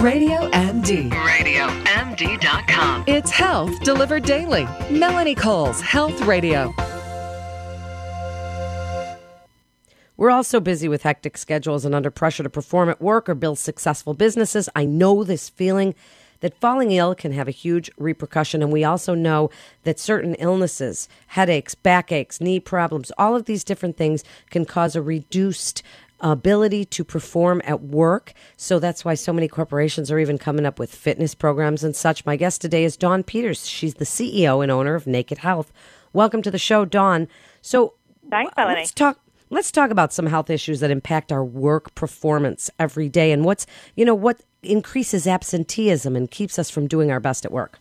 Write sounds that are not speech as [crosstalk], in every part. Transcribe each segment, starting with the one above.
Radio MD. RadioMD.com. It's health delivered daily. Melanie Cole's Health Radio. We're all so busy with hectic schedules and under pressure to perform at work or build successful businesses. I know this feeling that falling ill can have a huge repercussion. And we also know that certain illnesses, headaches, backaches, knee problems, all of these different things can cause a reduced ability to perform at work. So that's why so many corporations are even coming up with fitness programs and such. My guest today is Dawn Peters. She's the CEO and owner of Naked Health. Welcome to the show, Dawn. So Thanks, uh, Melanie. let's talk let's talk about some health issues that impact our work performance every day and what's you know what increases absenteeism and keeps us from doing our best at work.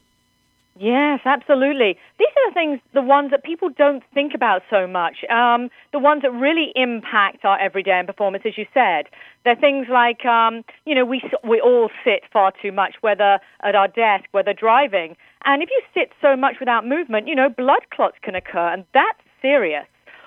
Yes, absolutely. These are the things, the ones that people don't think about so much. Um, the ones that really impact our everyday and performance, as you said. They're things like, um, you know, we we all sit far too much, whether at our desk, whether driving. And if you sit so much without movement, you know, blood clots can occur, and that's serious.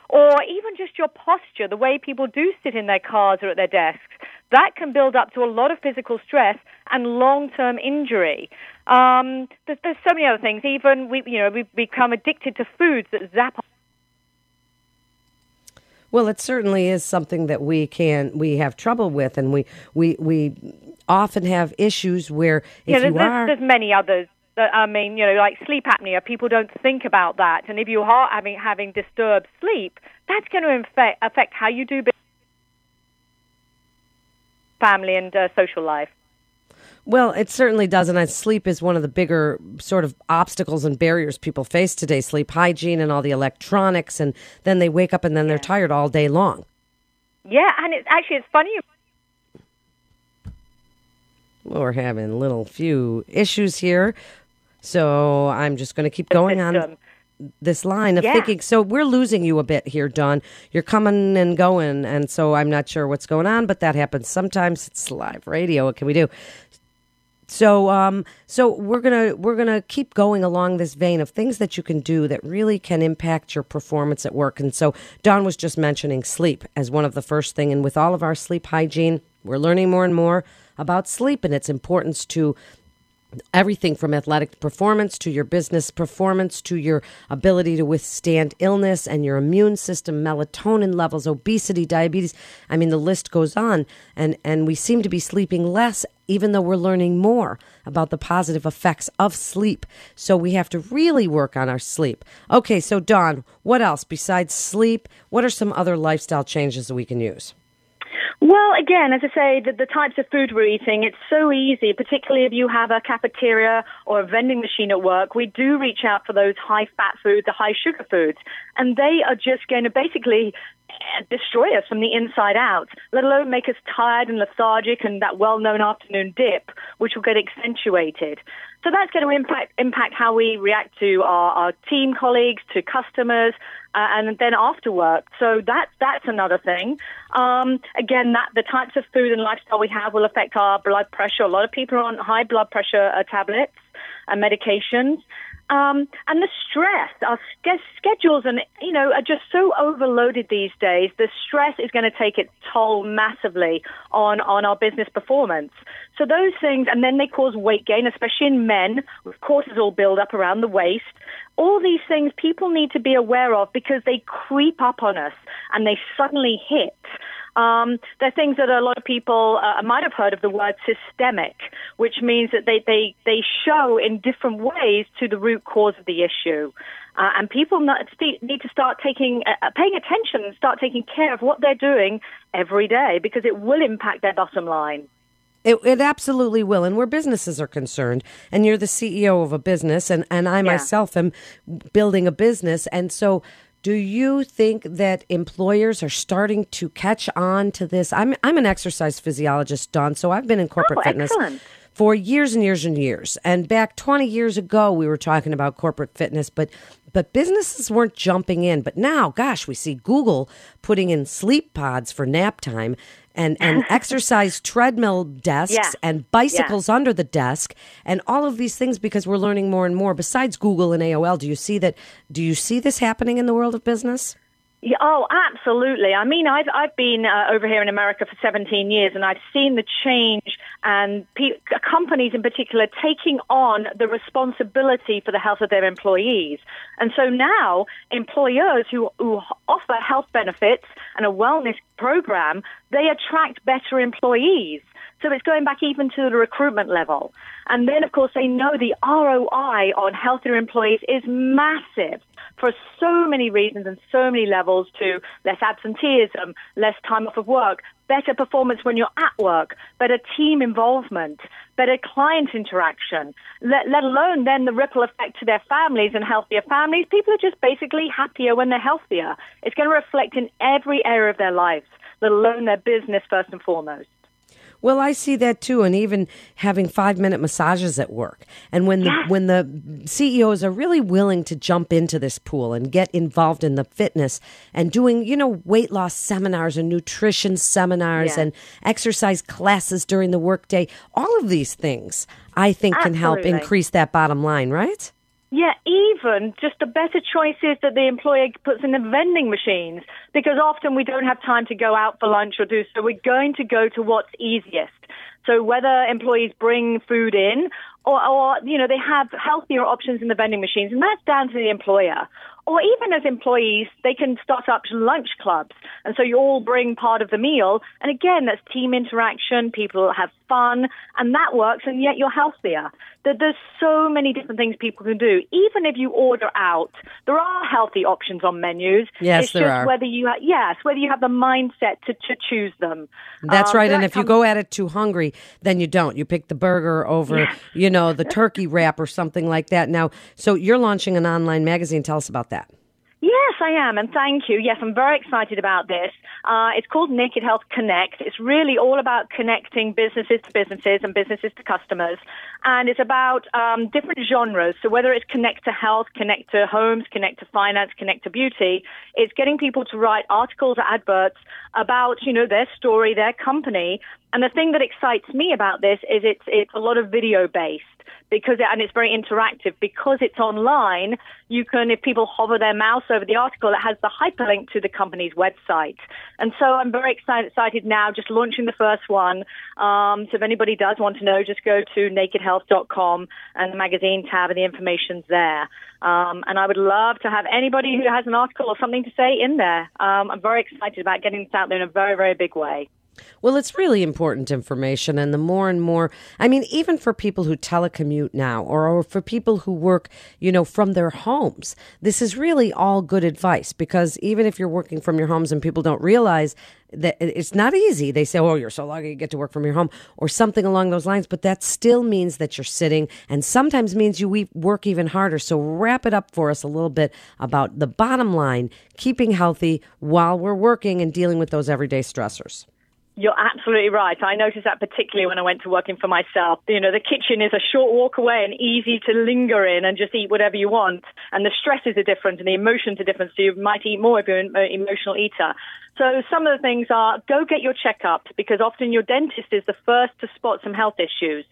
Or even just your posture, the way people do sit in their cars or at their desks, that can build up to a lot of physical stress and long-term injury. Um, there's, there's so many other things. Even we, you know, we've become addicted to foods that zap. Well, it certainly is something that we can we have trouble with, and we we we often have issues where if yeah, there's, you are there's, there's many others. I mean, you know, like sleep apnea. People don't think about that, and if you are having having disturbed sleep, that's going to affect affect how you do business, family and uh, social life. Well, it certainly does. And sleep is one of the bigger sort of obstacles and barriers people face today sleep hygiene and all the electronics. And then they wake up and then they're tired all day long. Yeah, and it's actually it's funny. We're having little few issues here. So I'm just going to keep going on. This line of Yeah. thinking. So we're losing you a bit here, Dawn. You're coming and going. And so I'm not sure what's going on, but that happens sometimes. It's live radio. What can we do? So, um, so we're gonna we're gonna keep going along this vein of things that you can do that really can impact your performance at work. And so, Dawn was just mentioning sleep as one of the first thing. And with all of our sleep hygiene, we're learning more and more about sleep and its importance to everything from athletic performance to your business performance to your ability to withstand illness and your immune system melatonin levels obesity diabetes. I mean the list goes on. And and we seem to be sleeping less even though we're learning more about the positive effects of sleep. So we have to really work on our sleep. Okay so dawn what else besides sleep? What are some other lifestyle changes that we can use Well, again, as I say, the, the types of food we're eating, it's so easy, particularly if you have a cafeteria or a vending machine at work. We do reach out for those high fat foods, the high sugar foods, and they are just going to basically destroy us from the inside out, let alone make us tired and lethargic and that well known afternoon dip, which will get accentuated. So that's going to impact impact how we react to our, our team colleagues, to customers, uh, and then after work. So that's that's another thing. Um, again, that the types of food and lifestyle we have will affect our blood pressure. A lot of people are on high blood pressure uh, tablets and medications. Um, and the stress, our sch- schedules, and you know, are just so overloaded these days. The stress is going to take its toll massively on on our business performance. So those things, and then they cause weight gain, especially in men, with cortisol build up around the waist. All these things people need to be aware of because they creep up on us and they suddenly hit. Um, they're things that a lot of people uh, might have heard of the word systemic, which means that they, they, they show in different ways to the root cause of the issue. Uh, and people need to start taking, uh, paying attention and start taking care of what they're doing every day because it will impact their bottom line. It, it absolutely will. And where businesses are concerned, and you're the CEO of a business, and, and I myself am building a business. And so, do you think that employers are starting to catch on to this? I'm, I'm an exercise physiologist, Dawn, so I've been in corporate Oh, fitness excellent. for years and years and years. And back 20 years ago, we were talking about corporate fitness, but but businesses weren't jumping in. But now, gosh, we see Google putting in sleep pods for nap time and, and [laughs] exercise treadmill desks Yeah. and bicycles under the desk and all of these things because we're learning more and more. Besides Google and AOL, do you see that? Do you see this happening in the world of business? Yeah, oh, absolutely. I mean, I've I've been uh, over here in America for 17 years, and I've seen the change and pe- companies in particular taking on the responsibility for the health of their employees. And so now, employers who, who offer health benefits and a wellness program, they attract better employees. So it's going back even to the recruitment level. And then, of course, they know the ROI on healthier employees is massive for so many reasons and so many levels to less absenteeism, less time off of work, better performance when you're at work, better team involvement, better client interaction, let, let alone then the ripple effect to their families and healthier families. People are just basically happier when they're healthier. It's going to reflect in every area of their lives, let alone their business first and foremost. Well, I see that too, and even having five minute massages at work. And when the when the CEOs are really willing to jump into this pool and get involved in the fitness and doing, you know, weight loss seminars and nutrition seminars and exercise classes during the workday, all of these things I think can help increase that bottom line, right? Yeah, even just the better choices that the employer puts in the vending machines, because often we don't have time to go out for lunch or do so. We're going to go to what's easiest. So whether employees bring food in or, or you know, they have healthier options in the vending machines, and that's down to the employer. Or even as employees, they can start up lunch clubs. And so you all bring part of the meal. And again, that's team interaction. People have fun and that works. And yet you're healthier. There's so many different things people can do. Even if you order out, there are healthy options on menus. Yes, it's there just are. Whether you, ha- yes, whether you have the mindset to, to choose them. That's Um, right. so And that if you go at it too hungry, then you don't. You pick the burger over, you know, the turkey wrap or something like that. Now, so you're launching an online magazine. Tell us about that. Yes, I am, and thank you. Yes, I'm very excited about this. Uh, it's called Naked Health Connect. It's really all about connecting businesses to businesses and businesses to customers, and it's about um, different genres. So whether it's connect to health, connect to homes, connect to finance, connect to beauty, it's getting people to write articles or adverts about you know their story, their company. And the thing that excites me about this is it's it's a lot of video based because and it's very interactive because it's online. You can, if people hover their mouse over the article, it has the hyperlink to the company's website. And so I'm very excited, now, just launching the first one. Um, so if anybody does want to know, just go to nakedhealth.com and the magazine tab, and the information's there. Um, and I would love to have anybody who has an article or something to say in there. Um, I'm very excited about getting this out there in a very, very big way. Well, it's really important information. And the more and more, I mean, even for people who telecommute now or, or for people who work, you know, from their homes, this is really all good advice because even if you're working from your homes and people don't realize that it's not easy, they say, oh, you're so lucky you get to work from your home or something along those lines. But that still means that you're sitting and sometimes means you work even harder. So wrap it up for us a little bit about the bottom line, keeping healthy while we're working and dealing with those everyday stressors. You're absolutely right. I noticed that particularly when I went to working for myself. You know, the kitchen is a short walk away and easy to linger in and just eat whatever you want. And the stresses are different and the emotions are different. So you might eat more if you're an uh, emotional eater. So some of the things are go get your checkups because often your dentist is the first to spot some health issues.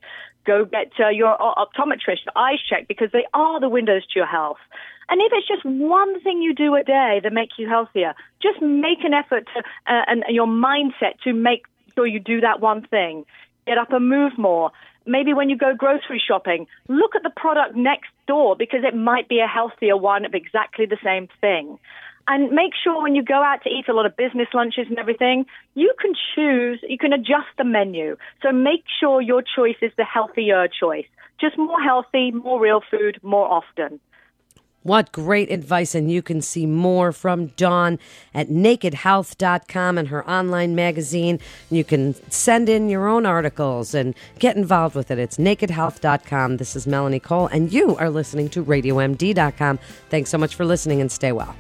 Go get uh, your optometrist, your eyes checked because they are the windows to your health. And if it's just one thing you do a day that makes you healthier, just make an effort to, uh, and your mindset to make sure you do that one thing. Get up and move more. Maybe when you go grocery shopping, look at the product next door because it might be a healthier one of exactly the same thing. And make sure when you go out to eat a lot of business lunches and everything, you can choose, you can adjust the menu. So make sure your choice is the healthier choice. Just more healthy, more real food, more often. What great advice. And you can see more from Dawn at nakedhealth.com and her online magazine. You can send in your own articles and get involved with it. It's nakedhealth.com. This is Melanie Cole, and you are listening to RadioMD.com. Thanks so much for listening and stay well.